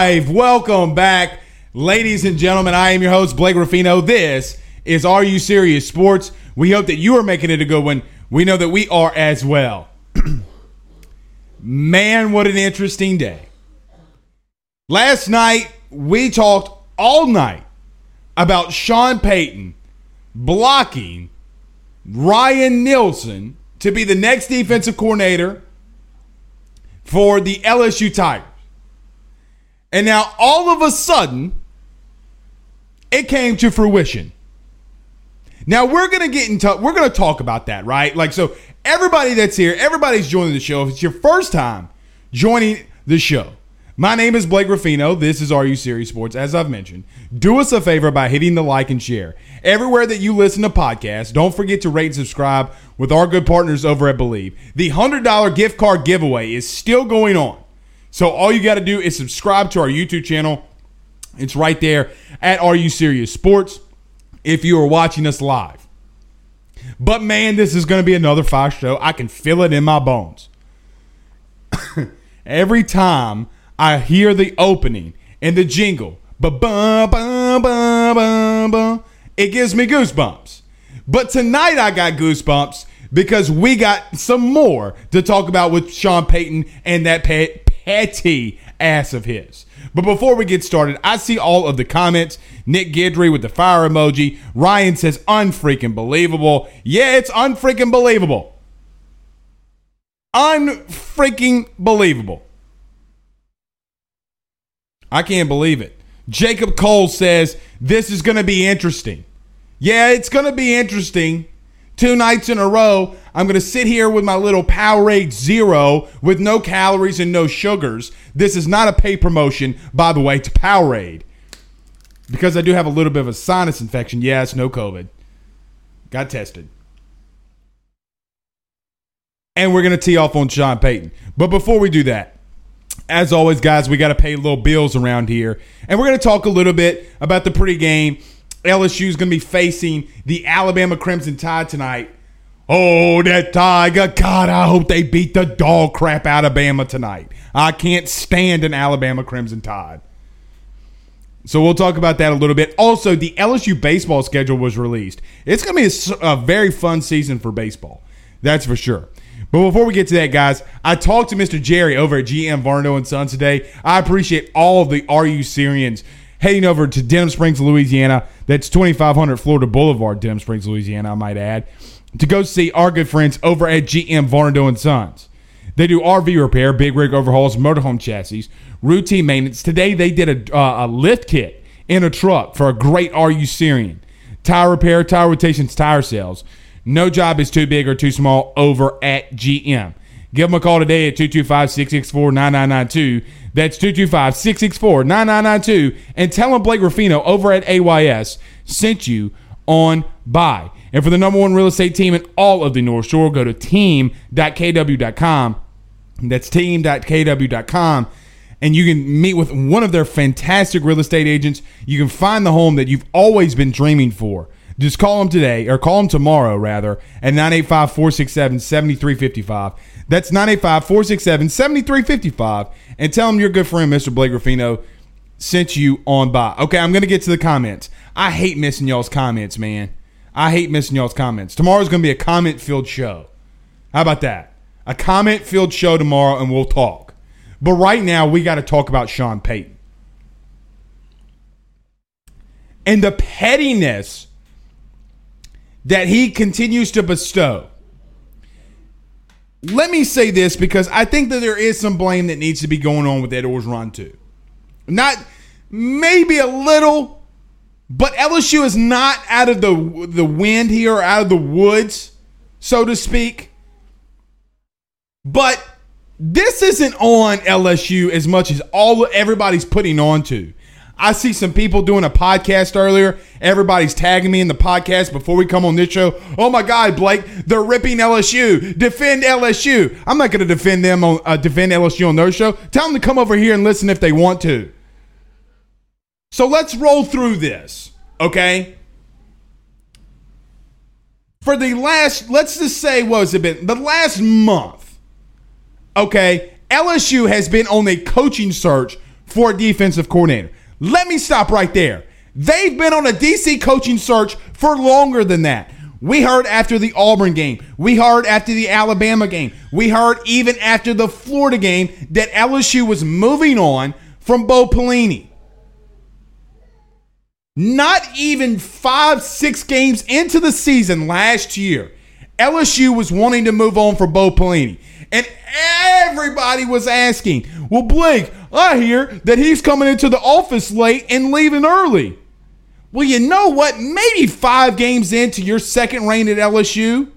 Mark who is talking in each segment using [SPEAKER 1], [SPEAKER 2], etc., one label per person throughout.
[SPEAKER 1] live. Welcome back, ladies and gentlemen. I am your host, Blake Ruffino. This is Are You Serious Sports? We hope that you are making it a good one. We know that we are as well. Man, what an interesting day. Last night, we talked all night about Sean Payton blocking Ryan Nielsen to be the next defensive coordinator for the LSU Tigers. And now all of a sudden, it came to fruition. Now we're gonna get into we're gonna talk about that, right? Like so everybody that's here, everybody's joining the show. If it's your first time joining the show, my name is Blake Ruffino. This is Are You Serious Sports? As I've mentioned, do us a favor by hitting the like and share. Everywhere that you listen to podcasts, don't forget to rate and subscribe with our good partners over at Believe. The $100 gift card giveaway is still going on. So all you got to do is subscribe to our YouTube channel. It's right there at Are You Serious Sports if you are watching us live. But man, this is going to be another fire show. I can feel it in my bones. Every time I hear the opening and the jingle, it gives me goosebumps. But tonight I got goosebumps because we got some more to talk about with Sean Payton and that pet, petty ass of his. But before we get started, I see all of the comments. Nick Gidry with the fire emoji. Ryan says, unfreaking believable. Yeah, it's unfreaking believable. Unfreaking believable. I can't believe it. Jacob Cole says, this is going to be interesting. Yeah, it's going to be interesting. Two nights in a row, I'm going to sit here with my little Powerade Zero with no calories and no sugars. This is not a pay promotion, by the way, to Powerade. Because I do have a little bit of a sinus infection. Yes, no COVID. Got tested. And we're going to tee off on Sean Payton. But before we do that, as always, guys, we got to pay little bills around here. And we're going to talk a little bit about the pregame. LSU is going to be facing the Alabama Crimson Tide tonight. Oh, that Tiger. God, I hope they beat the dog crap out of Bama tonight. I can't stand an Alabama Crimson Tide. So we'll talk about that a little bit. Also, the LSU baseball schedule was released. It's going to be a very fun season for baseball. That's for sure. But before we get to that, guys, I talked to Mr. Jerry over at GM Varno and Sons today. I appreciate all of the RU Syrians heading over to Denham Springs, Louisiana. That's 2500 Florida Boulevard, Denham Springs, Louisiana, I might add, to go see our good friends over at GM Varno and Sons. They do RV repair, big rig overhauls, motorhome chassis, routine maintenance. Today they did a, uh, a lift kit in a truck for a great RU Syrian. Tire repair, tire rotations, tire sales. No job is too big or too small over at GM. Give them a call today at 225 664 9992. That's 225 664 9992. And tell them Blake Ruffino over at AYS sent you on by. And for the number one real estate team in all of the North Shore, go to team.kw.com. That's team.kw.com. And you can meet with one of their fantastic real estate agents. You can find the home that you've always been dreaming for. Just call them today, or call them tomorrow, rather, at 985 467 7355. That's 985 467 7355. And tell them your good friend, Mr. Blake Ruffino, sent you on by. Okay, I'm going to get to the comments. I hate missing y'all's comments, man. I hate missing y'all's comments. Tomorrow's going to be a comment filled show. How about that? A comment filled show tomorrow, and we'll talk. But right now, we got to talk about Sean Payton and the pettiness that he continues to bestow. Let me say this because I think that there is some blame that needs to be going on with Ed Orgeron too. Not maybe a little, but LSU is not out of the the wind here, out of the woods, so to speak. But this isn't on LSU as much as all everybody's putting on to. I see some people doing a podcast earlier. Everybody's tagging me in the podcast before we come on this show. Oh my God, Blake, they're ripping LSU. Defend LSU. I'm not going to defend them on uh, defend LSU on their show. Tell them to come over here and listen if they want to. So let's roll through this, okay? For the last, let's just say, what has it been? The last month, okay, LSU has been on a coaching search for a defensive coordinator. Let me stop right there. They've been on a DC coaching search for longer than that. We heard after the Auburn game. We heard after the Alabama game. We heard even after the Florida game that LSU was moving on from Bo Pelini. Not even five, six games into the season last year, LSU was wanting to move on for Bo Pelini. And everybody was asking, well, Blake, I hear that he's coming into the office late and leaving early. Well, you know what? Maybe five games into your second reign at LSU,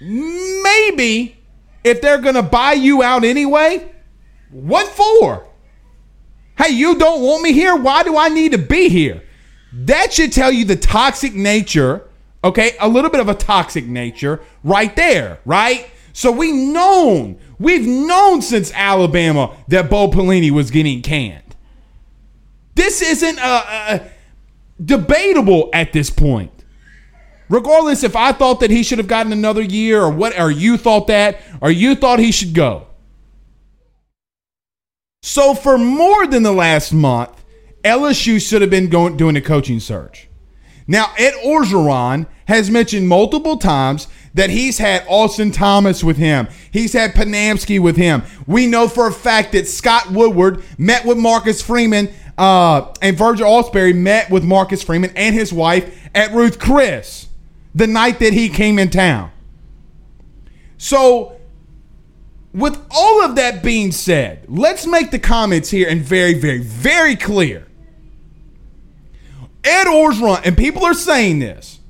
[SPEAKER 1] maybe if they're going to buy you out anyway, what for? Hey, you don't want me here? Why do I need to be here? That should tell you the toxic nature, okay? A little bit of a toxic nature right there, right? So we known, we've known since Alabama that Bo Pelini was getting canned. This isn't uh, uh, debatable at this point. Regardless if I thought that he should have gotten another year or what, or you thought that, or you thought he should go. So for more than the last month, LSU should have been going doing a coaching search. Now, Ed Orgeron has mentioned multiple times that he's had Austin Thomas with him. He's had Panamsky with him. We know for a fact that Scott Woodward met with Marcus Freeman uh, and Verge Ausberry met with Marcus Freeman and his wife at Ruth Chris the night that he came in town. So, with all of that being said, let's make the comments here and very, very, very clear. Ed Orgeron, and people are saying this.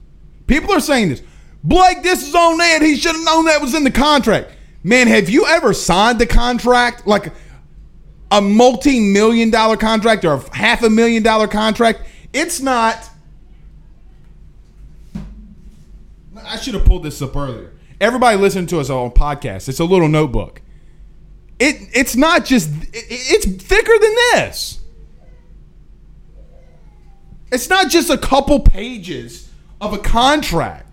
[SPEAKER 1] People are saying this. Blake, this is on Ed. He should have known that was in the contract. Man, have you ever signed the contract? Like a multi million dollar contract or a half a million dollar contract? It's not. I should have pulled this up earlier. Everybody listen to us on podcast. It's a little notebook. it it's not just it, it's thicker than this. It's not just a couple pages of a contract.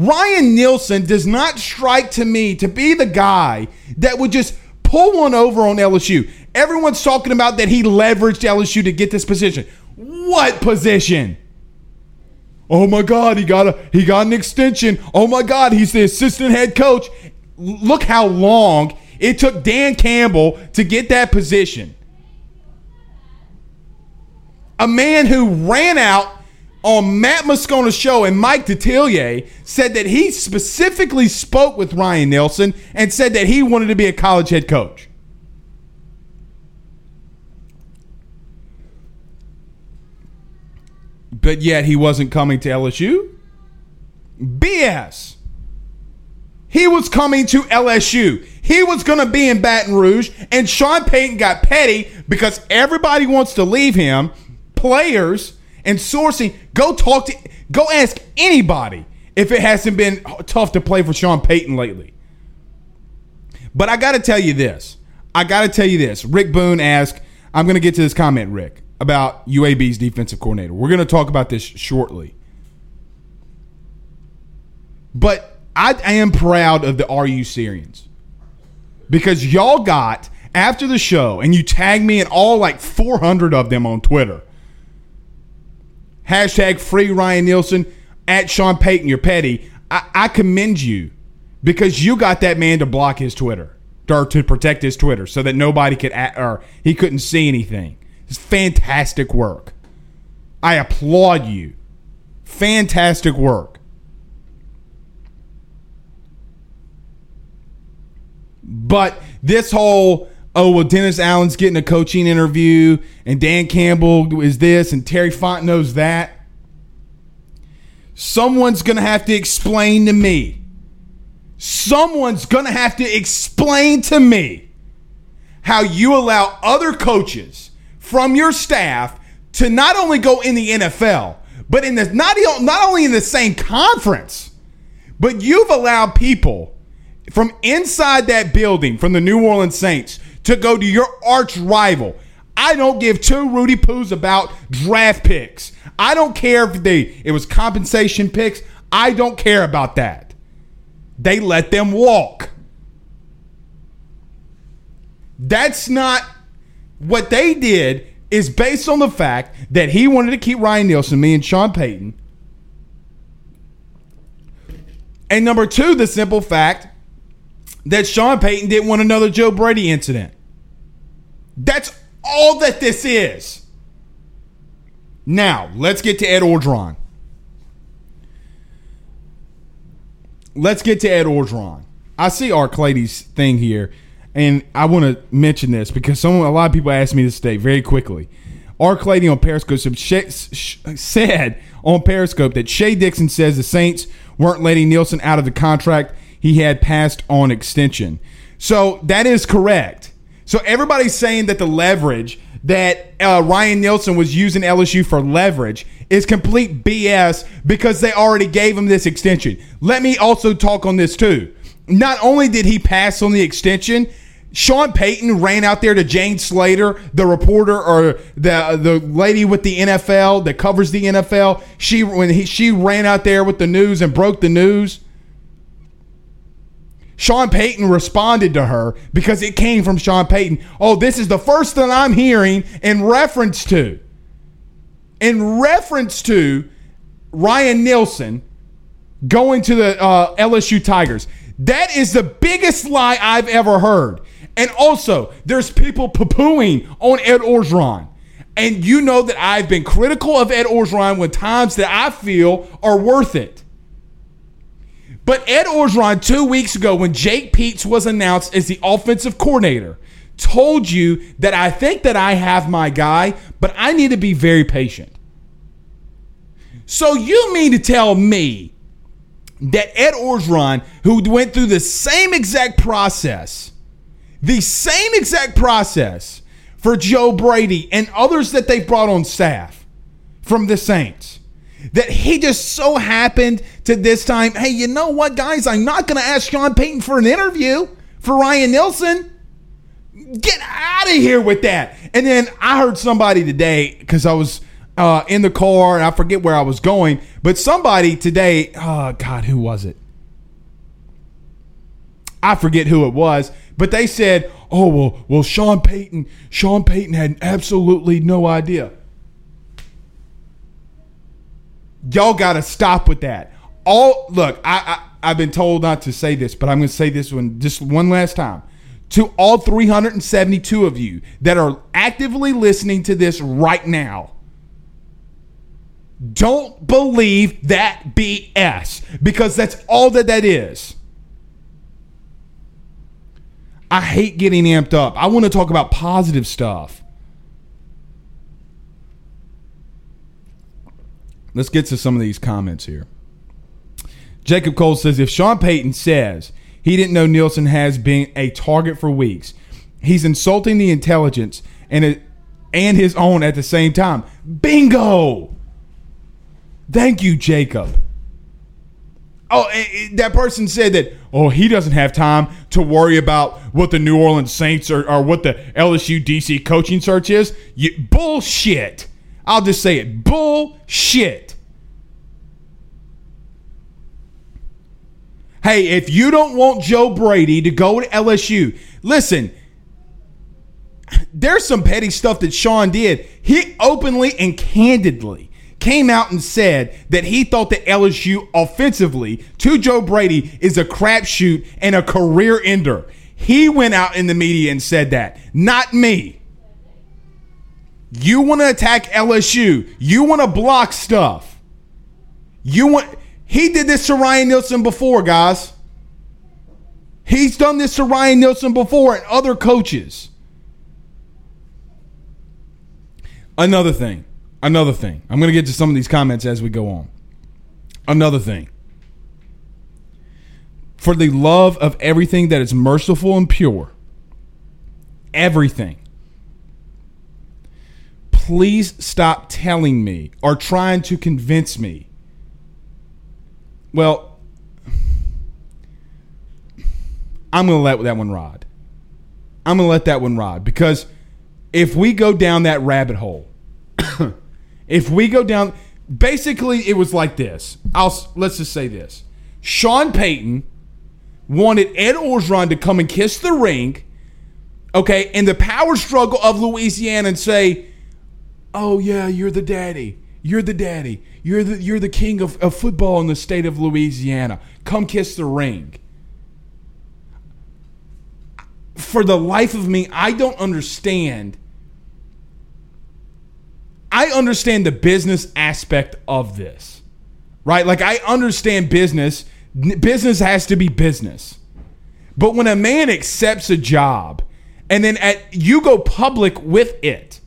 [SPEAKER 1] Ryan Nielsen does not strike to me to be the guy that would just pull one over on LSU. Everyone's talking about that he leveraged LSU to get this position. What position? Oh my God, he got a he got an extension. Oh my God, he's the assistant head coach. Look how long it took Dan Campbell to get that position. A man who ran out on Matt Moscona's show and Mike Detillier said that he specifically spoke with Ryan Nielsen and said that he wanted to be a college head coach. But yet he wasn't coming to LSU? BS. He was coming to LSU. He was going to be in Baton Rouge, and Sean Payton got petty because everybody wants to leave him. Players and sourcing, go talk to, go ask anybody if it hasn't been tough to play for Sean Payton lately. But I got to tell you this. I got to tell you this. Rick Boone asked, I'm going to get to this comment, Rick, about UAB's defensive coordinator. We're going to talk about this shortly. But I, I am proud of the RU Syrians because y'all got after the show and you tagged me and all like 400 of them on Twitter. Hashtag free Ryan Nielsen at Sean Payton, you're petty. I, I commend you because you got that man to block his Twitter or to protect his Twitter so that nobody could or he couldn't see anything. It's fantastic work. I applaud you. Fantastic work. But this whole oh well Dennis Allen's getting a coaching interview and Dan Campbell is this and Terry Fontenot's that. Someone's gonna have to explain to me. Someone's gonna have to explain to me how you allow other coaches from your staff to not only go in the NFL, but in the not, not only in the same conference, but you've allowed people from inside that building from the New Orleans Saints to go to your arch rival. I don't give two Rudy Poos about draft picks. I don't care if they it was compensation picks. I don't care about that. They let them walk. That's not what they did is based on the fact that he wanted to keep Ryan Nielsen, me and Sean Payton. And number two, the simple fact that Sean Payton didn't want another Joe Brady incident. That's all that this is. Now, let's get to Ed Orgeron. Let's get to Ed Orgeron. I see Arclady's thing here, and I want to mention this because someone, a lot of people asked me this today very quickly. Arclady on Periscope said on Periscope that Shea Dixon says the Saints weren't letting Nielsen out of the contract he had passed on extension. So that is correct. So everybody's saying that the leverage that uh, Ryan Nielsen was using LSU for leverage is complete BS because they already gave him this extension. Let me also talk on this too. Not only did he pass on the extension, Sean Payton ran out there to Jane Slater, the reporter or the the lady with the NFL that covers the NFL. She when he, she ran out there with the news and broke the news. Sean Payton responded to her because it came from Sean Payton. Oh, this is the first that I'm hearing in reference to. In reference to Ryan Nielsen going to the uh, LSU Tigers. That is the biggest lie I've ever heard. And also, there's people poo-pooing on Ed Orgeron. And you know that I've been critical of Ed Orgeron when times that I feel are worth it. But Ed Orgeron, two weeks ago, when Jake Peetz was announced as the offensive coordinator, told you that I think that I have my guy, but I need to be very patient. So you mean to tell me that Ed Orgeron, who went through the same exact process, the same exact process for Joe Brady and others that they brought on staff from the Saints, that he just so happened to this time, hey, you know what, guys? I'm not going to ask Sean Payton for an interview, for Ryan Nielsen. Get out of here with that. And then I heard somebody today because I was uh, in the car and I forget where I was going, but somebody today, oh God, who was it? I forget who it was, but they said, "Oh well, well, Sean Payton, Sean Payton had absolutely no idea." Y'all got to stop with that. All look, I, I I've been told not to say this, but I'm to say this one just one last time to all 372 of you that are actively listening to this right now. Don't believe that BS because that's all that that is. I hate getting amped up. I want to talk about positive stuff. Let's get to some of these comments here. Jacob Cole says if Sean Payton says he didn't know Nielsen has been a target for weeks, he's insulting the intelligence and it, and his own at the same time. Bingo. Thank you, Jacob. Oh, eh, eh, that person said that. Oh, he doesn't have time to worry about what the New Orleans Saints or, or what the LSU DC coaching search is. You, bullshit. I'll just say it. Bullshit. Hey, if you don't want Joe Brady to go to LSU, listen. There's some petty stuff that Sean did. He openly and candidly came out and said that he thought that LSU offensively to Joe Brady is a crapshoot and a career ender. He went out in the media and said that, not me. You want to attack LSU. You want to block stuff. You want he did this to Ryan Nielsen before, guys. He's done this to Ryan Nielsen before and other coaches. Another thing. Another thing. I'm going to get to some of these comments as we go on. Another thing. For the love of everything that is merciful and pure, everything, please stop telling me or trying to convince me. Well, I'm going to let that one ride. I'm going to let that one ride because if we go down that rabbit hole, if we go down, basically it was like this. I'll let's just say this: Sean Payton wanted Ed Orgeron to come and kiss the ring, okay, in the power struggle of Louisiana and say, "Oh yeah, you're the daddy. You're the daddy. You're the you're the king of, of football in the state of Louisiana. Come kiss the ring." For the life of me, I don't understand I understand the business aspect of this, right? Like, I understand business. Business has to be business. But when a man accepts a job and then at, you go public with it,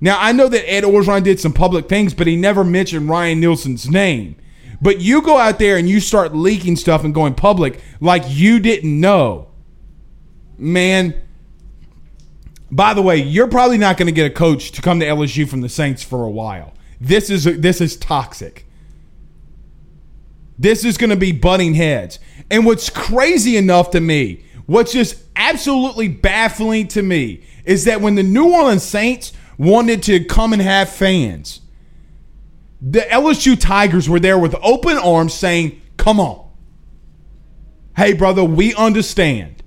[SPEAKER 1] now I know that Ed Orgeron did some public things, but he never mentioned Ryan Nielsen's name. But you go out there and you start leaking stuff and going public like you didn't know, man by the way, you're probably not going to get a coach to come to LSU from the Saints for a while. This is this is toxic. This is going to be butting heads. And what's crazy enough to me, what's just absolutely baffling to me, is that when the New Orleans Saints wanted to come and have fans, the LSU Tigers were there with open arms saying, Come on. Hey, brother, we understand.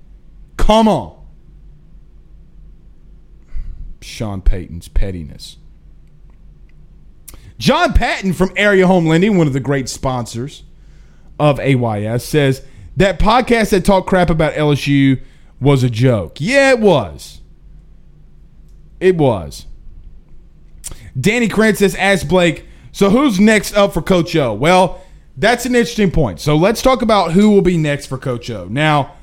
[SPEAKER 1] Come on. Sean Payton's pettiness. John Patton from Area Home Lending, one of the great sponsors of AYS, says that podcast that talked crap about LSU was a joke. Yeah, it was. It was. Danny Krantz says, ask Blake, so who's next up for Coach O? Well, that's an interesting point. So let's talk about who will be next for Coach O. Now,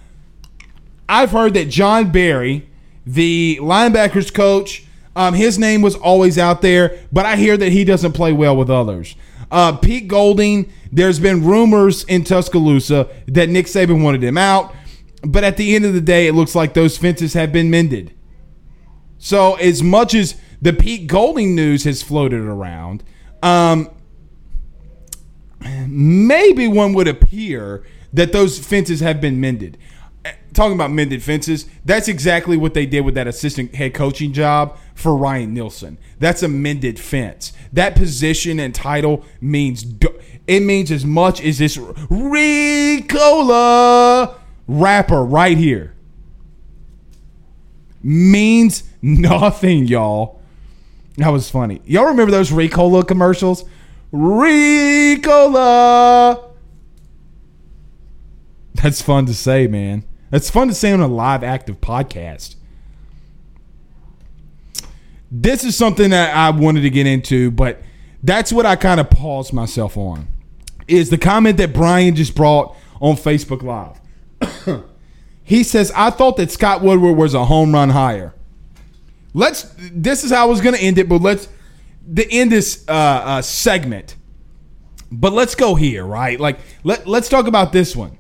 [SPEAKER 1] I've heard that John Barry the linebackers coach. Um, his name was always out there, but I hear that he doesn't play well with others. Uh, Pete Golding, there's been rumors in Tuscaloosa that Nick Saban wanted him out, but at the end of the day, it looks like those fences have been mended. So, as much as the Pete Golding news has floated around, um, maybe one would appear that those fences have been mended. talking about mended fences, that's exactly what they did with that assistant head coaching job for Ryan Nielsen. That's a mended fence. That position and title means it means as much as this Ricola wrapper right here means nothing, y'all. That was funny. Y'all remember those Ricola commercials? Ricola. That's fun to say, man. That's fun to say on a live active podcast. This is something that I wanted to get into, but that's what I kind of paused myself on. Is the comment that Brian just brought on Facebook Live. he says, I thought that Scott Woodward was a home run hire. Let's this is how I was gonna end it, but let's the end this uh, uh, segment. But let's go here, right? Like let let's talk about this one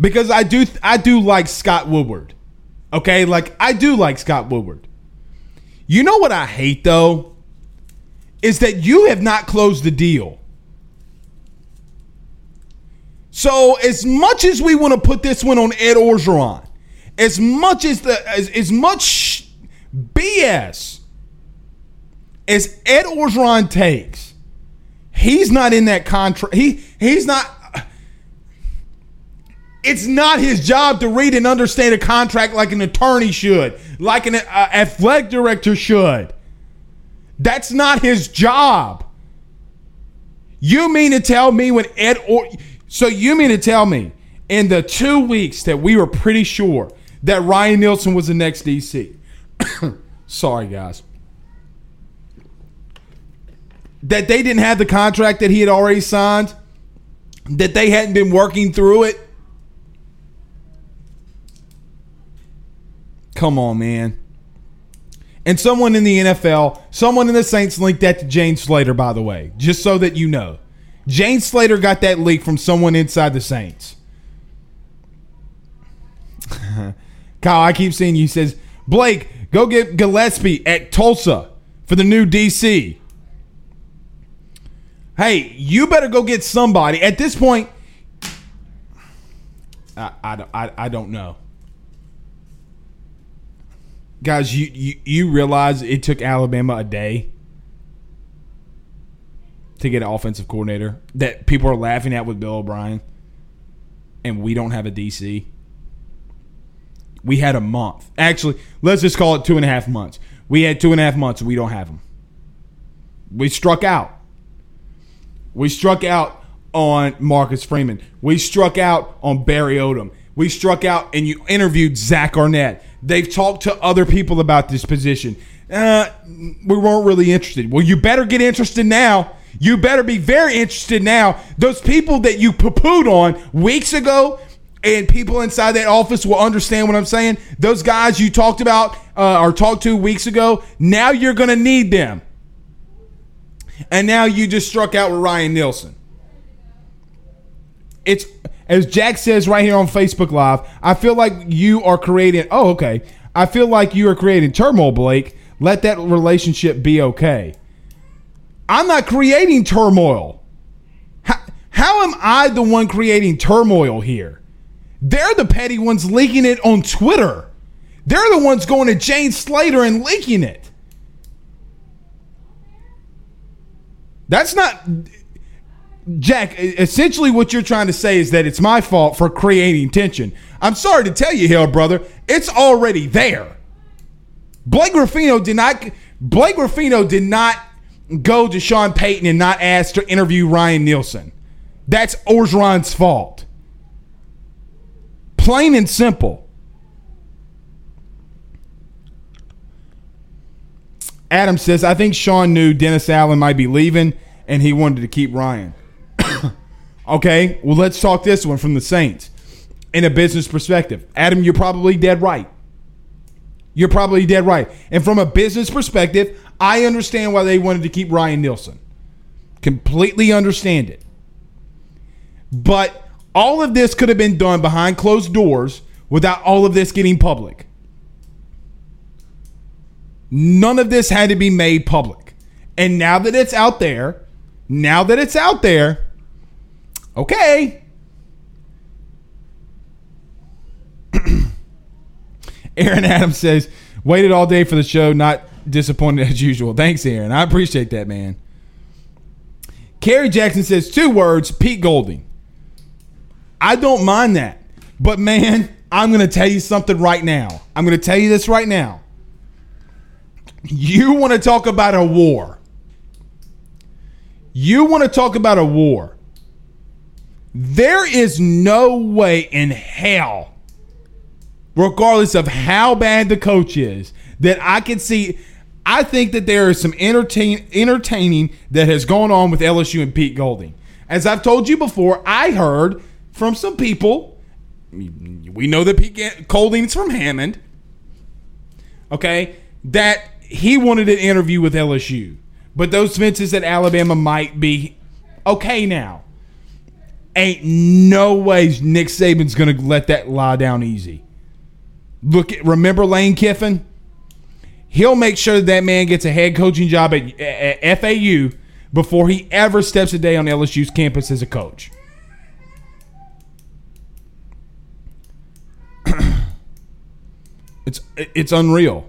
[SPEAKER 1] because I do I do like Scott Woodward. Okay, like I do like Scott Woodward. You know what I hate though is that you have not closed the deal. So as much as we want to put this one on Ed Orgeron, as much as the as, as much BS as Ed Orgeron takes, he's not in that contract. He he's not it's not his job to read and understand a contract like an attorney should, like an uh, athletic director should. That's not his job. You mean to tell me when Ed or so you mean to tell me in the two weeks that we were pretty sure that Ryan Nielsen was the next DC. Sorry, guys. That they didn't have the contract that he had already signed, that they hadn't been working through it Come on, man. And someone in the NFL, someone in the Saints linked that to Jane Slater, by the way, just so that you know. Jane Slater got that leak from someone inside the Saints. Kyle, I keep seeing you. He says, Blake, go get Gillespie at Tulsa for the new DC. Hey, you better go get somebody. At this point, I, I, I, I don't know guys, you, you you realize it took Alabama a day to get an offensive coordinator that people are laughing at with Bill O'Brien, and we don't have a DC. We had a month. Actually, let's just call it two and a half months. We had two and a half months. We don't have them. We struck out. We struck out on Marcus Freeman. We struck out on Barry Odom. We struck out and you interviewed Zach Arnett. They've talked to other people about this position. Uh, we weren't really interested. Well, you better get interested now. You better be very interested now. Those people that you poo-pooed on weeks ago, and people inside that office will understand what I'm saying. Those guys you talked about uh, or talked to weeks ago, now you're going to need them. And now you just struck out with Ryan Nielsen. It's as Jack says right here on Facebook Live, I feel like you are creating. Oh, okay. I feel like you are creating turmoil, Blake. Let that relationship be okay. I'm not creating turmoil. How, how am I the one creating turmoil here? They're the petty ones leaking it on Twitter. They're the ones going to Jane Slater and leaking it. That's not Jack, essentially what you're trying to say is that it's my fault for creating tension. I'm sorry to tell you, hell brother, it's already there. Blake Ruffino did not Blake Ruffino did not go to Sean Payton and not ask to interview Ryan Nielsen. That's Orgeron's fault. Plain and simple. Adam says, I think Sean knew Dennis Allen might be leaving and he wanted to keep Ryan. Okay, well, let's talk this one from the Saints in a business perspective. Adam, you're probably dead right. You're probably dead right. And from a business perspective, I understand why they wanted to keep Ryan Nielsen. Completely understand it. But all of this could have been done behind closed doors without all of this getting public. None of this had to be made public. And now that it's out there, now that it's out there, okay. Aaron Adams says, waited all day for the show, not disappointed as usual. Thanks, Aaron. I appreciate that, man. Kerry Jackson says, two words Pete Golding. I don't mind that. But man, I'm going to tell you something right now. I'm going to tell you this right now. You want to talk about a war. You want to talk about a war. There is no way in hell, regardless of how bad the coach is, that I can see. I think that there is some entertain, entertaining that has gone on with LSU and Pete Golding. As I've told you before, I heard from some people. We know that Pete Golding's from Hammond. Okay, that he wanted an interview with LSU, but those fences at Alabama might be okay now. Ain't no ways Nick Saban's to let that lie down easy. Look at remember Lane Kiffin. He'll make sure that, that man gets a head coaching job at, at FAU before he ever steps a day on LSU's campus as a coach. It's it's unreal.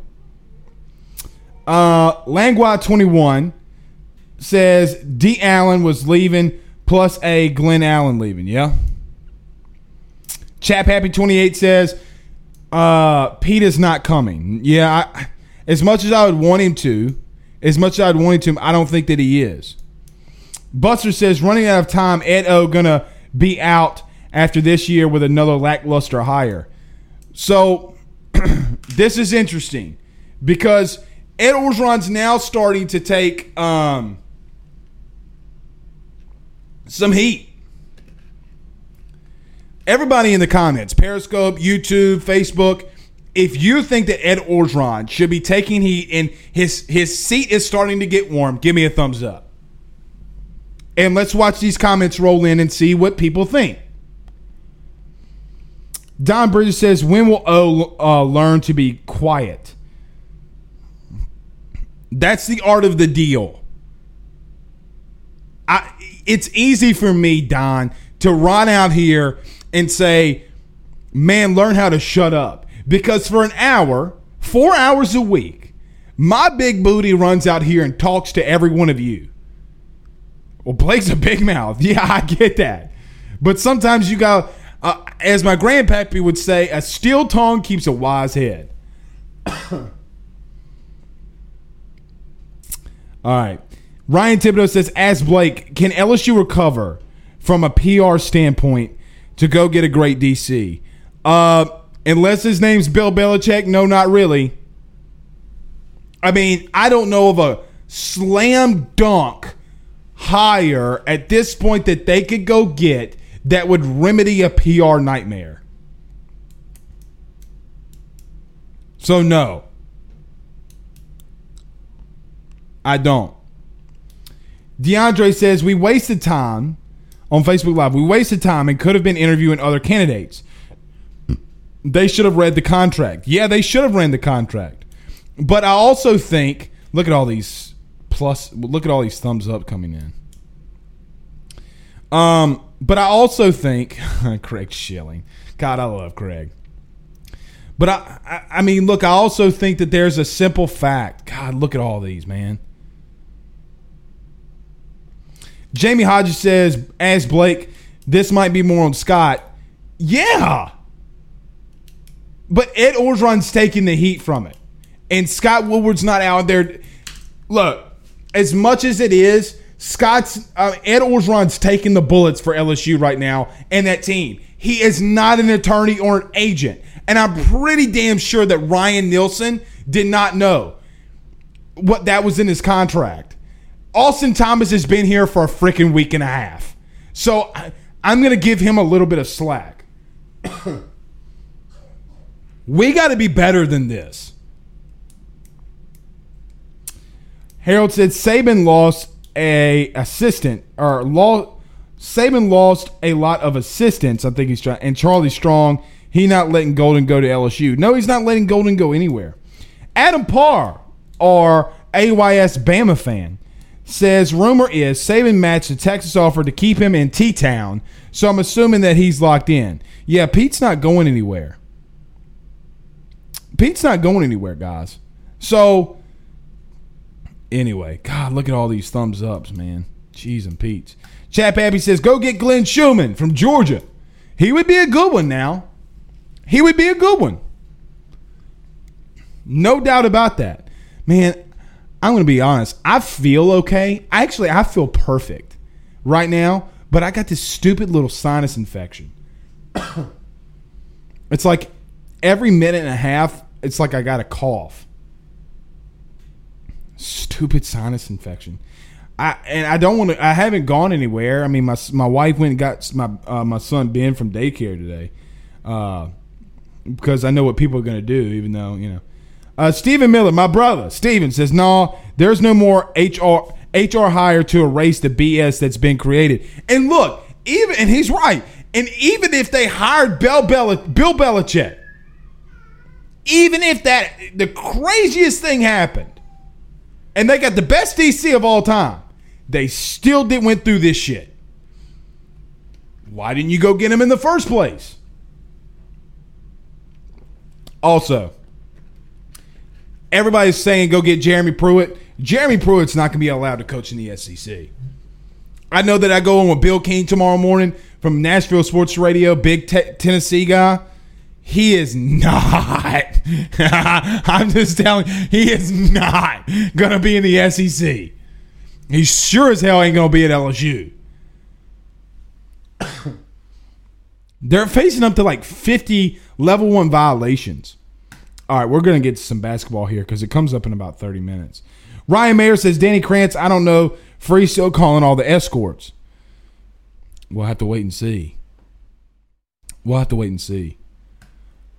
[SPEAKER 1] Uh, Langua twenty one says D Allen was leaving plus a Glenn Allen leaving. Yeah. Chap Happy 28 says, uh, Pete is not coming. Yeah, I, as much as I would want him to, as much as I'd want him to, I don't think that he is. Buster says, running out of time, Ed O gonna be out after this year with another lackluster hire. So this is interesting because Ed Orgeron's now starting to take um, some heat. Everybody in the comments, Periscope, YouTube, Facebook, if you think that Ed Orgeron should be taking heat and his his seat is starting to get warm, give me a thumbs up. And let's watch these comments roll in and see what people think. Don Bridges says, "When will O uh, learn to be quiet?" That's the art of the deal. I, it's easy for me, Don, to run out here and say, man, learn how to shut up. Because for an hour, four hours a week, my big booty runs out here and talks to every one of you. Well, Blake's a big mouth. Yeah, I get that. But sometimes you got, uh, as my grandpappy would say, a steel tongue keeps a wise head. All right. Ryan Thibodeau says, "Ask Blake, can LSU recover from a PR standpoint to go get a great DC? Uh, unless his name's Bill Belichick, no, not really. I mean, I don't know of a slam dunk hire at this point that they could go get that would remedy a PR nightmare. So no, I don't." DeAndre says we wasted time on Facebook Live. We wasted time and could have been interviewing other candidates. They should have read the contract. Yeah, they should have read the contract. But I also think look at all these plus look at all these thumbs up coming in. Um, but I also think Craig Schilling. God, I love Craig. But I, I, I mean, look, I also think that there's a simple fact. God, look at all these, man. Jamie Hodges says, "Ask Blake, this might be more on Scott." Yeah, but Ed Orgeron's taking the heat from it, and Scott Woodward's not out there. Look, as much as it is, Scott's uh, Ed Orgeron's taking the bullets for LSU right now and that team. He is not an attorney or an agent, and I'm pretty damn sure that Ryan Nielsen did not know what that was in his contract. Austin Thomas has been here for a freaking week and a half. So I'm going to give him a little bit of slack. we got to be better than this. Harold said Saban lost a assistant or law Saban lost a lot of assistants. I think he's trying and Charlie Strong, he not letting Golding go to LSU. No, he's not letting Golding go anywhere. Adam Parr, our AYS Bama fan, says rumor is Saban matched the Texas offer to keep him in T Town, so I'm assuming that he's locked in. Yeah, Pete's not going anywhere. Pete's not going anywhere, guys. So anyway, God, look at all these thumbs ups, man. Cheese and Pete's. Chap Abbey says, go get Glenn Schumann from Georgia. He would be a good one now. He would be a good one. No doubt about that. Man, I'm going to be honest. I feel okay. Actually, I feel perfect right now, but I got this stupid little sinus infection. it's like every minute and a half, it's like I got a cough. Stupid sinus infection. I and I don't want to. I haven't gone anywhere. I mean, my my wife went and got my uh, my son Ben from daycare today, uh, because I know what people are going to do. Even though you know, uh, Stephen Miller, my brother, Stephen says, "No, there's no more HR HR hire to erase the BS that's been created." And look, even and he's right. And even if they hired Bill, Bel- Bill Belichick, even if that the craziest thing happened, and they got the best DC of all time, they still did went through this shit. Why didn't you go get him in the first place? Also, everybody's saying go get Jeremy Pruitt. Jeremy Pruitt's not going to be allowed to coach in the SEC. I know that I go on with Bill King tomorrow morning from Nashville Sports Radio, big te- Tennessee guy. He is not. I'm just telling you, he is not going to be in the SEC. He sure as hell ain't going to be at LSU. They're facing up to like 50 level one violations. All right, we're going to get to some basketball here because it comes up in about 30 minutes. Ryan Mayer says, Danny Krantz, I don't know. Free still calling all the escorts. We'll have to wait and see. We'll have to wait and see.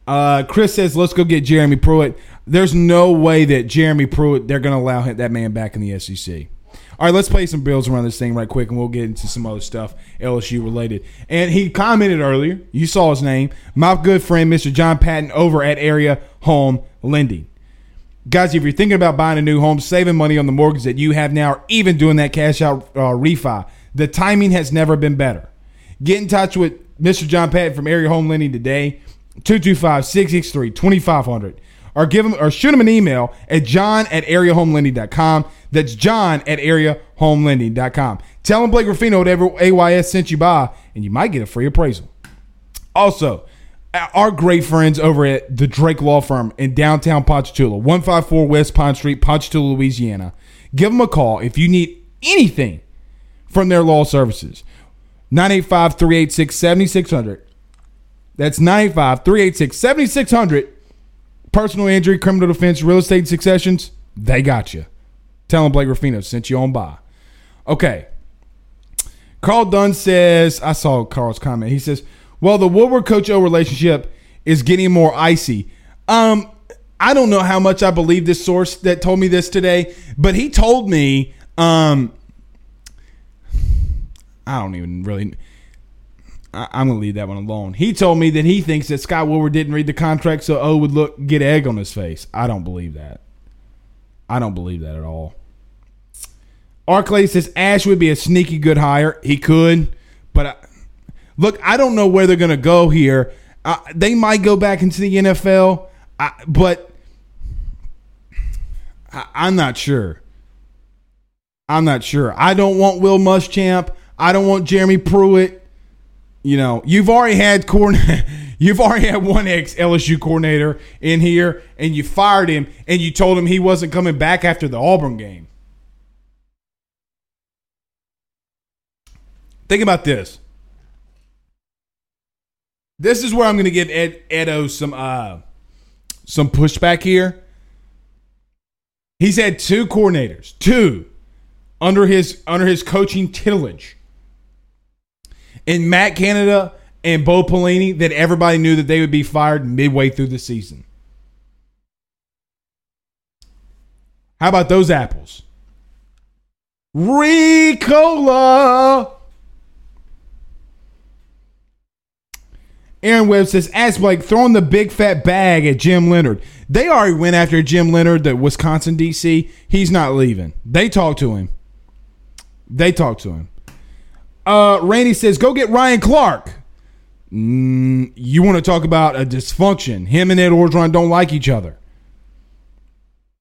[SPEAKER 1] Uh, Chris says, let's go get Jeremy Pruitt. There's no way that Jeremy Pruitt, they're going to allow that man back in the SEC. All right, let's play some bills around this thing right quick, and we'll get into some other stuff LSU related. And he commented earlier, you saw his name, my good friend, Mr. John Patton, over at Area Home Lending. Guys, if you're thinking about buying a new home, saving money on the mortgage that you have now, or even doing that cash out uh, refi, the timing has never been better. Get in touch with Mr. John Patton from Area Home Lending today, 225 663 2500 or give him or shoot him an email at john at areahomelending.com. That's john at areahomelending.com. Tell him Blake Ruffino whatever AYS sent you by, and you might get a free appraisal. Also, our great friends over at the Drake Law Firm in downtown Ponchatoula, 154 West Pine Street, Ponchatoula, Louisiana. Give them a call if you need anything from their law services. 985 386 7600. That's 985 386 7600 personal injury, criminal defense, real estate successions, they got you. Tell them Blake Ruffino sent you on by. Okay. Carl Dunn says, I saw Carl's comment. He says, well, the Woodward Coach O relationship is getting more icy. Um, I don't know how much I believe this source that told me this today, but he told me, um, I don't even really. I, I'm gonna leave that one alone. He told me that he thinks that Scott Woodward didn't read the contract, so O would look get egg on his face. I don't believe that. I don't believe that at all. Arclay says Ash would be a sneaky good hire. He could, but I, look, I don't know where they're gonna go here. Uh, they might go back into the NFL, I, but I, I'm not sure. I'm not sure. I don't want Will Muschamp. I don't want Jeremy Pruitt. You know, you've already had corn. You've already had one ex LSU coordinator in here, and you fired him, and you told him he wasn't coming back after the Auburn game. Think about this. This is where I'm going to give Ed Edo some uh, some pushback here. He's had two coordinators, two under his under his coaching tillage in Matt Canada and Bo Pelini that everybody knew that they would be fired midway through the season. How about those apples? Ricola. Aaron Webb says, as Blake, throwing the big fat bag at Jim Leonhard. They already went after Jim Leonhard, the Wisconsin DC. He's not leaving. They talked to him. They talked to him. Uh, Randy says, go get Ryan Clark. Mm, you want to talk about a dysfunction? Him and Ed Orgeron don't like each other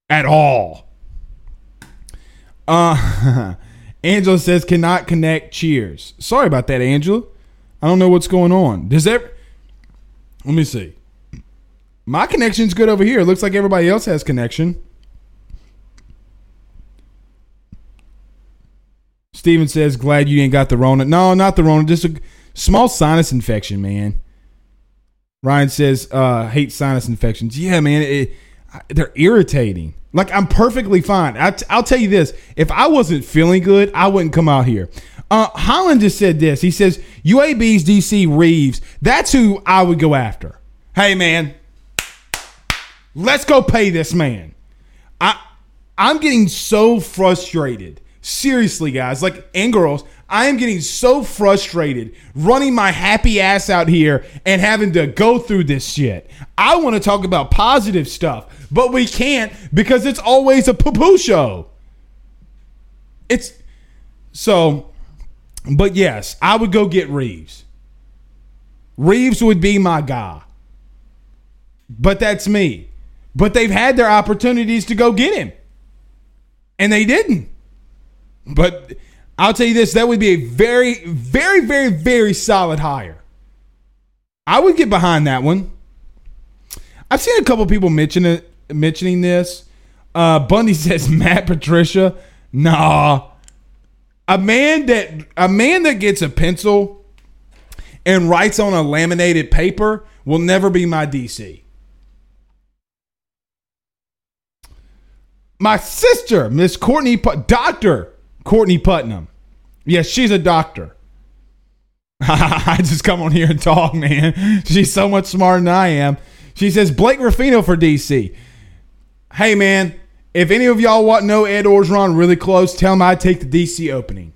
[SPEAKER 1] at all. Uh, Angela says cannot connect. Cheers. Sorry about that, Angela. I don't know what's going on. Does that? Let me see. My connection's good over here. It looks like everybody else has connection. Steven says, glad you ain't got the Rona. No, not the Rona. Just a small sinus infection, man. Ryan says, uh, hate sinus infections. Yeah, man. It, they're irritating. Like, I'm perfectly fine. I t- I'll tell you this. If I wasn't feeling good, I wouldn't come out here. Uh, Holland just said this. He says, UAB's DC Reeves. That's who I would go after. Hey, man. Let's go pay this man. I I'm getting so frustrated. Seriously, guys, like and girls, I am getting so frustrated running my happy ass out here and having to go through this shit. I want to talk about positive stuff, but we can't because it's always a poo-poo show. It's so but yes, I would go get Reeves. Reeves would be my guy. But that's me. But they've had their opportunities to go get him. And they didn't. But I'll tell you this that would be a very, very, very, very solid hire. I would get behind that one. I've seen a couple people mention it, mentioning this. Uh, Bundy says Matt Patricia. Nah. A man that a man that gets a pencil and writes on a laminated paper will never be my DC. My sister, Miss Courtney, Doctor Courtney Putnam. Yes, she's a doctor. I just come on here and talk, man. She's so much smarter than I am. She says Blake Ruffino for DC. Hey, man, if any of y'all want to know Ed Orgeron really close, tell him I'd take the DC opening.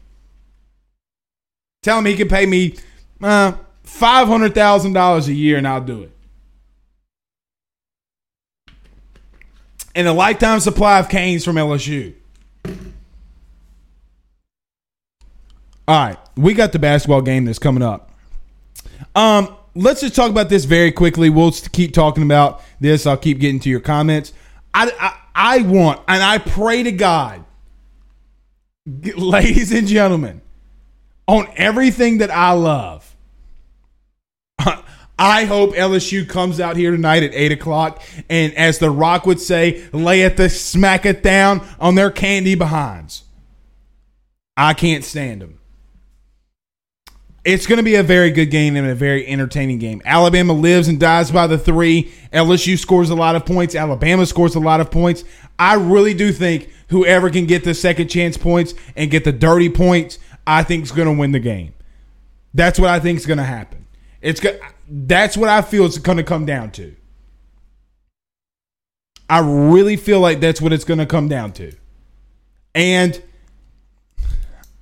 [SPEAKER 1] Tell him he can pay me uh, $500,000 a year and I'll do it. And a lifetime supply of canes from LSU. All right, we got the basketball game that's coming up. Um, let's just talk about this very quickly. We'll keep talking about this. I'll keep getting to your comments. I, I, I want, and I pray to God, ladies and gentlemen, on everything that I love. I hope LSU comes out here tonight at 8 o'clock and, as The Rock would say, lay it the smack it down on their candy behinds. I can't stand them. It's going to be a very good game and a very entertaining game. Alabama lives and dies by the three. LSU scores a lot of points. Alabama scores a lot of points. I really do think whoever can get the second chance points and get the dirty points, I think is going to win the game. That's what I think is going to happen. It's go- that's what I feel it's going to come down to. I really feel like that's what it's going to come down to. And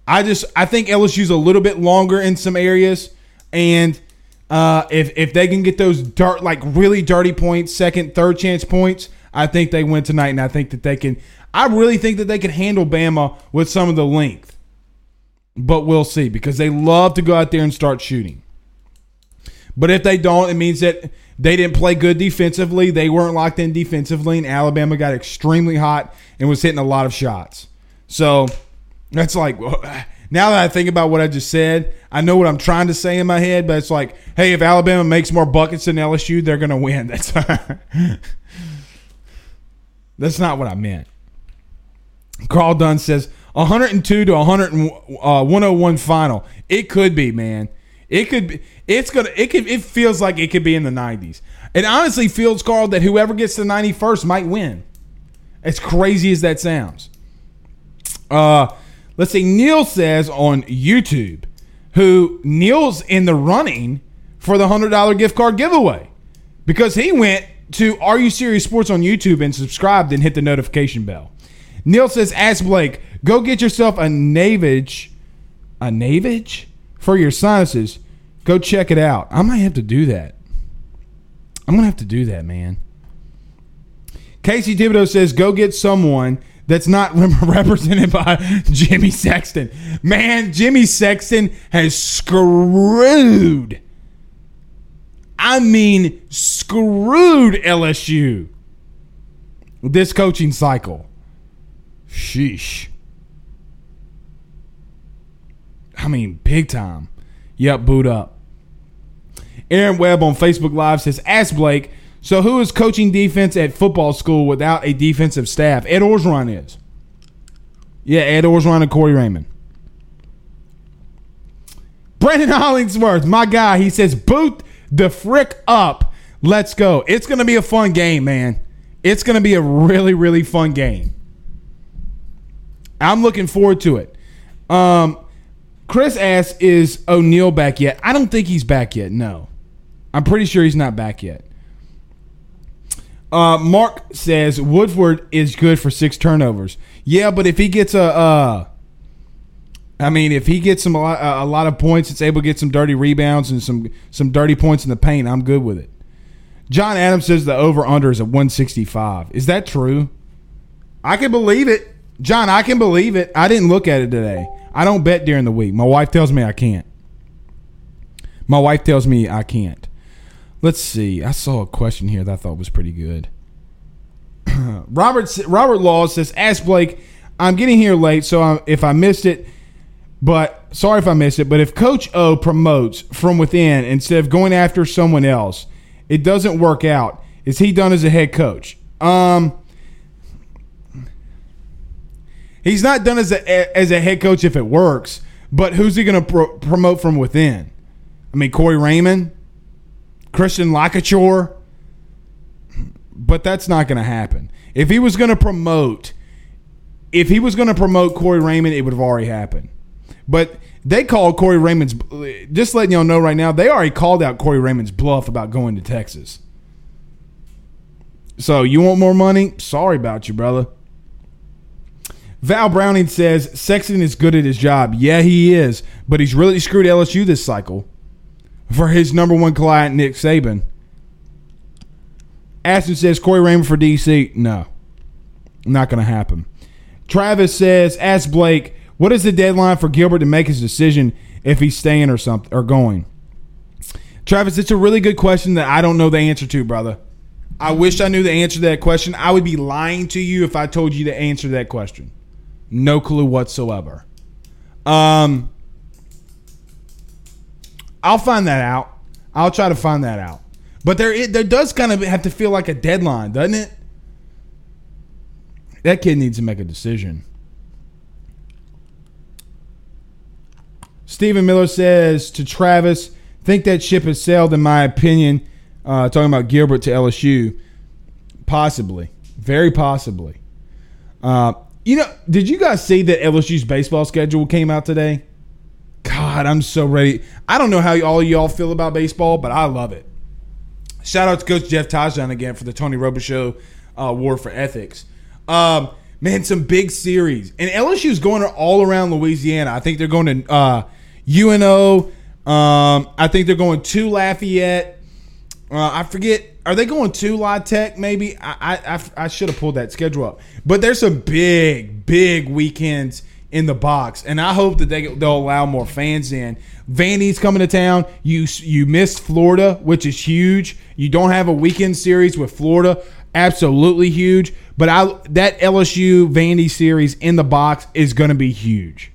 [SPEAKER 1] I just I think LSU's a little bit longer in some areas, and uh, if if they can get those dirt like really dirty points, second, third chance points, I think they win tonight, and I think that they can. I really think that they can handle Bama with some of the length, but we'll see because they love to go out there and start shooting. But if they don't, it means that they didn't play good defensively. They weren't locked in defensively, and Alabama got extremely hot and was hitting a lot of shots. So that's like now that I think about what I just said, I know what I'm trying to say in my head, but it's like, hey, if Alabama makes more buckets than LSU, they're going to win. That's that's not what I meant. Carl Dunn says 102 to 100 uh, 101 final. It could be, man. It could be. It's gonna. It could. It feels like it could be in the 90s. It honestly feels, Carl, that whoever gets the 91st might win. As crazy as that sounds. Uh, let's see. Neil says on YouTube, who Neil's in the running for the hundred dollar gift card giveaway because he went to Are You Serious Sports on YouTube and subscribed and hit the notification bell. Neil says, "Ask Blake, go get yourself a Navage, a Navage for your sinuses. Go check it out. I might have to do that. I'm gonna have to do that, man." Casey Thibodeau says, "Go get someone that's not represented by Jimmy Sexton. Man, Jimmy Sexton has screwed I mean, screwed LSU this coaching cycle. Sheesh. I mean, big time. Yep, boot up. Aaron Webb on Facebook Live says, Ask Blake, so who is coaching defense at football school without a defensive staff? Ed Orgeron is. Yeah, Ed Orgeron and Corey Raymond. Brandon Hollingsworth, my guy, he says, boot the frick up. Let's go. It's going to be a fun game, man. It's going to be a really, really fun game. I'm looking forward to it. Um, Chris asks, is O'Neal back yet? I don't think he's back yet. No. I'm pretty sure he's not back yet. Uh, Mark says Watford is good for six turnovers. Yeah, but if he gets a, uh, I mean, if he gets some a lot, a lot of points, it's able to get some dirty rebounds and some some dirty points in the paint. I'm good with it. John Adams says the over under is at 165. Is that true? I can believe it, John. I can believe it. I didn't look at it today. I don't bet during the week. My wife tells me I can't. My wife tells me I can't. Let's see. I saw a question here that I thought was pretty good. Robert Robert Law says, "Ask Blake. I'm getting here late, so I'm, if I missed it, but sorry if I missed it. But if Coach O promotes from within instead of going after someone else, it doesn't work out. Is he done as a head coach? Um, he's not done as a as a head coach if it works. But who's he going to pro- promote from within? I mean, Corey Raymond, Christian Lacouture. But that's not going to happen. If he was going to promote, if he was going to promote Corey Raymond, it would have already happened. But they called Corey Raymond's. Just letting y'all know right now, they already called out Corey Raymond's bluff about going to Texas. So you want more money? Sorry about you, brother. Val Browning says Sexton is good at his job. Yeah, he is, but he's really screwed LSU this cycle for his number one client, Nick Saban. Ashton says Corey Raymond for DC. No, not going to happen. Travis says, ask Blake, what is the deadline for Gilbert to make his decision if he's staying or something or going? Travis, it's a really good question that I don't know the answer to, brother. I wish I knew the answer to that question. I would be lying to you if I told you the answer to that question. No clue whatsoever. Um, I'll find that out. I'll try to find that out. But there, it, there does kind of have to feel like a deadline, doesn't it? That kid needs to make a decision. Stephen Miller says to Travis, think that ship has sailed, in my opinion. Uh, talking about Gilbert to LSU. Possibly. Very possibly. Uh, you know, did you guys see that LSU's baseball schedule came out today? God, I'm so ready. I don't know how all y'all feel about baseball, but I love it. Shout out to Coach Jeff Tajdan again for the Tony Show uh, Award for Ethics. Um, man, some big series. And LSU's going all around Louisiana. I think they're going to uh, UNO. Um, I think they're going to Lafayette. Uh, I forget. Are they going to La Tech? Maybe I, I, I, I should have pulled that schedule up. But there's some big, big weekends in the box, and I hope that they they'll allow more fans in. Vandy's coming to town. You you missed Florida, which is huge. You don't have a weekend series with Florida, absolutely huge. But I that LSU Vandy series in the box is going to be huge.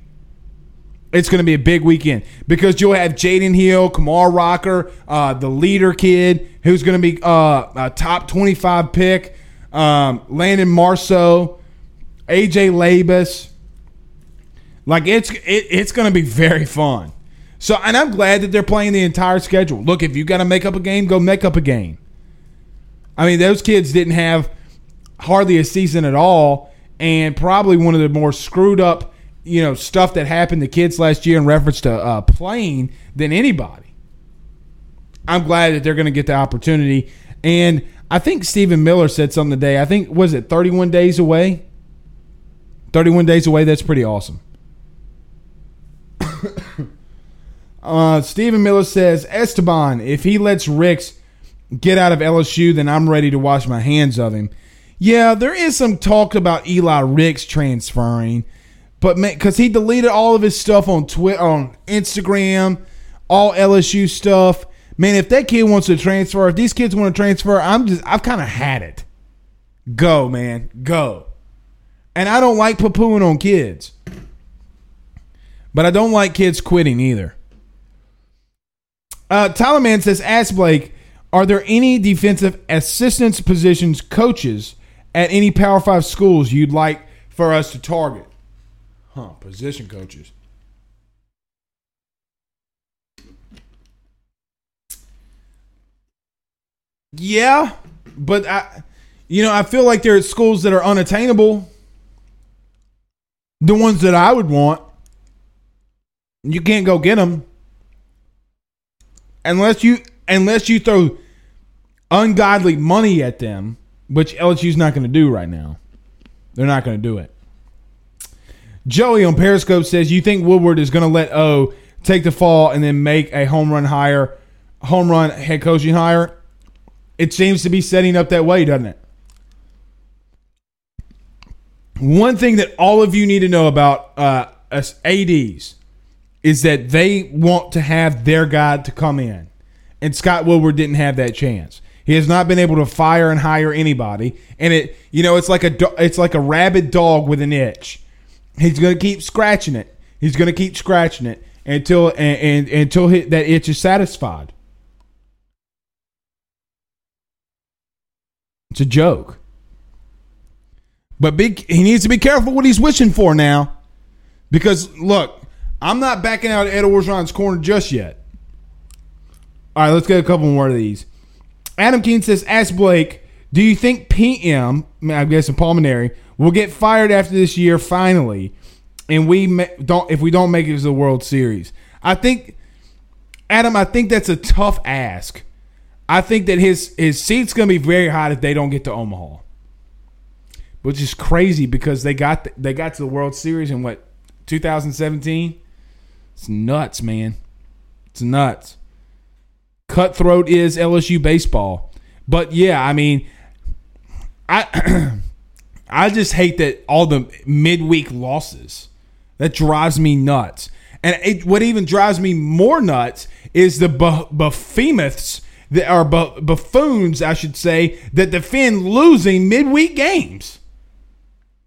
[SPEAKER 1] It's going to be a big weekend because you'll have Jaden Hill, Kumar Rocker, uh, the Leiter kid who's going to be uh, a top 25 pick, um, Landon Marceaux, AJ Labas. Like it's it, it's going to be very fun. So, and I'm glad that they're playing the entire schedule. Look, if you got to make up a game, go make up a game. I mean, those kids didn't have hardly a season at all, and probably one of the more screwed up, you know, stuff that happened to kids last year in reference to uh, playing than anybody. I'm glad that they're going to get the opportunity, and I think Stephen Miller said something today. I think was it 31 days away. 31 days away. That's pretty awesome. uh, Stephen Miller says Esteban, if he lets Ricks get out of LSU, then I'm ready to wash my hands of him. Yeah, there is some talk about Eli Ricks transferring, but man, because he deleted all of his stuff on Twitter, on Instagram, all LSU stuff. man, if that kid wants to transfer, if these kids want to transfer, I'm just I've kind of had it. Go, man, go. And I don't like poo-pooing on kids. But I don't like kids quitting either. Uh, says, ask Blake, are there any defensive assistance positions coaches at any Power Five schools you'd like for us to target? Huh, position coaches. Yeah, but I, you know, I feel like there are schools that are unattainable. The ones that I would want, you can't go get them unless you unless you throw ungodly money at them, which LSU's not going to do right now. They're not going to do it. Joey on Periscope says, "You think Woodward is going to let O take the fall and then make a home run hire, home run head coaching hire?" It seems to be setting up that way, doesn't it? One thing that all of you need to know about uh, ads is that they want to have their guy to come in, and Scott Woodward didn't have that chance. He has not been able to fire and hire anybody, and it you know it's like a it's like a rabid dog with an itch. He's going to keep scratching it. He's going to keep scratching it until and, and until he, that itch is satisfied. It's a joke. But big he needs to be careful what he's wishing for now. Because look, I'm not backing out of Ed Orgeron's corner just yet. All right, let's get a couple more of these. Adam Keene says, ask Blake, do you think PM, I guess Paul Mainieri, will get fired after this year finally, and we don't if we don't make it to the World Series? I think, Adam, I think that's a tough ask. I think that his his seat's going to be very hot if they don't get to Omaha, which is crazy because they got the, they got to the World Series in what 2017. It's nuts, man. It's nuts. Cutthroat is LSU baseball, but yeah, I mean, I I just hate that all the midweek losses. That drives me nuts. And it, what even drives me more nuts is the behemoths that are bu- buffoons, I should say, that defend losing midweek games.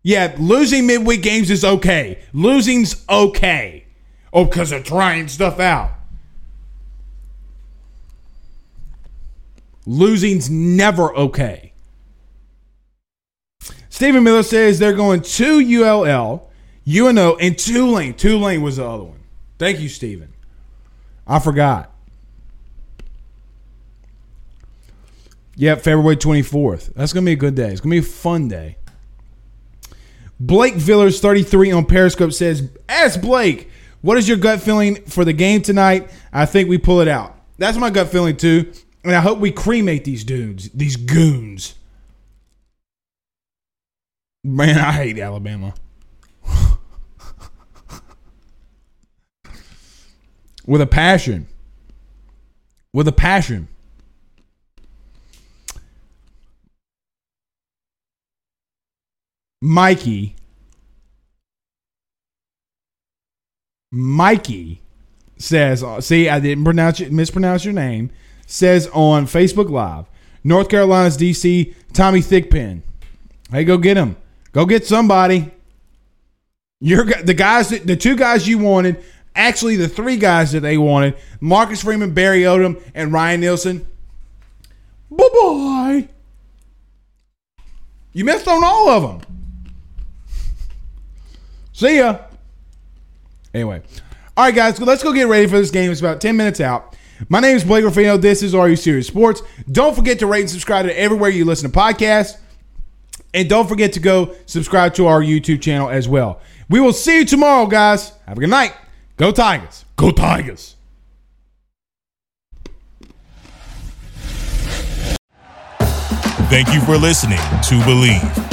[SPEAKER 1] Yeah, losing midweek games is okay. Losing's okay. Oh, because they're trying stuff out. Losing's never okay. Stephen Miller says they're going to ULL, UNO, and Tulane. Tulane was the other one. Thank you, Stephen. I forgot. Yep, February 24th. That's going to be a good day. It's going to be a fun day. Blake Villers, 33 on Periscope, says, Ask Blake, what is your gut feeling for the game tonight? I think we pull it out. That's my gut feeling, too. And I hope we cremate these dudes, these goons. Man, I hate Alabama. With a passion. With a passion. Mikey. Mikey says, uh, see, I didn't pronounce it, mispronounce your name. Says on Facebook Live, North Carolina's DC, Tommy Thigpen. Hey, go get him. Go get somebody. You're the guys the two guys you wanted, actually the three guys that they wanted, Marcus Freeman, Barry Odom, and Ryan Nielsen. Bye bye. You missed on all of them. See ya. Anyway. All right, guys, let's go get ready for this game. It's about 10 minutes out. My name is Blake Ruffino. This is Are You Serious Sports. Don't forget to rate and subscribe to everywhere you listen to podcasts. And don't forget to go subscribe to our YouTube channel as well. We will see you tomorrow, guys. Have a good night. Go Tigers. Go Tigers.
[SPEAKER 2] Thank you for listening to Bleav.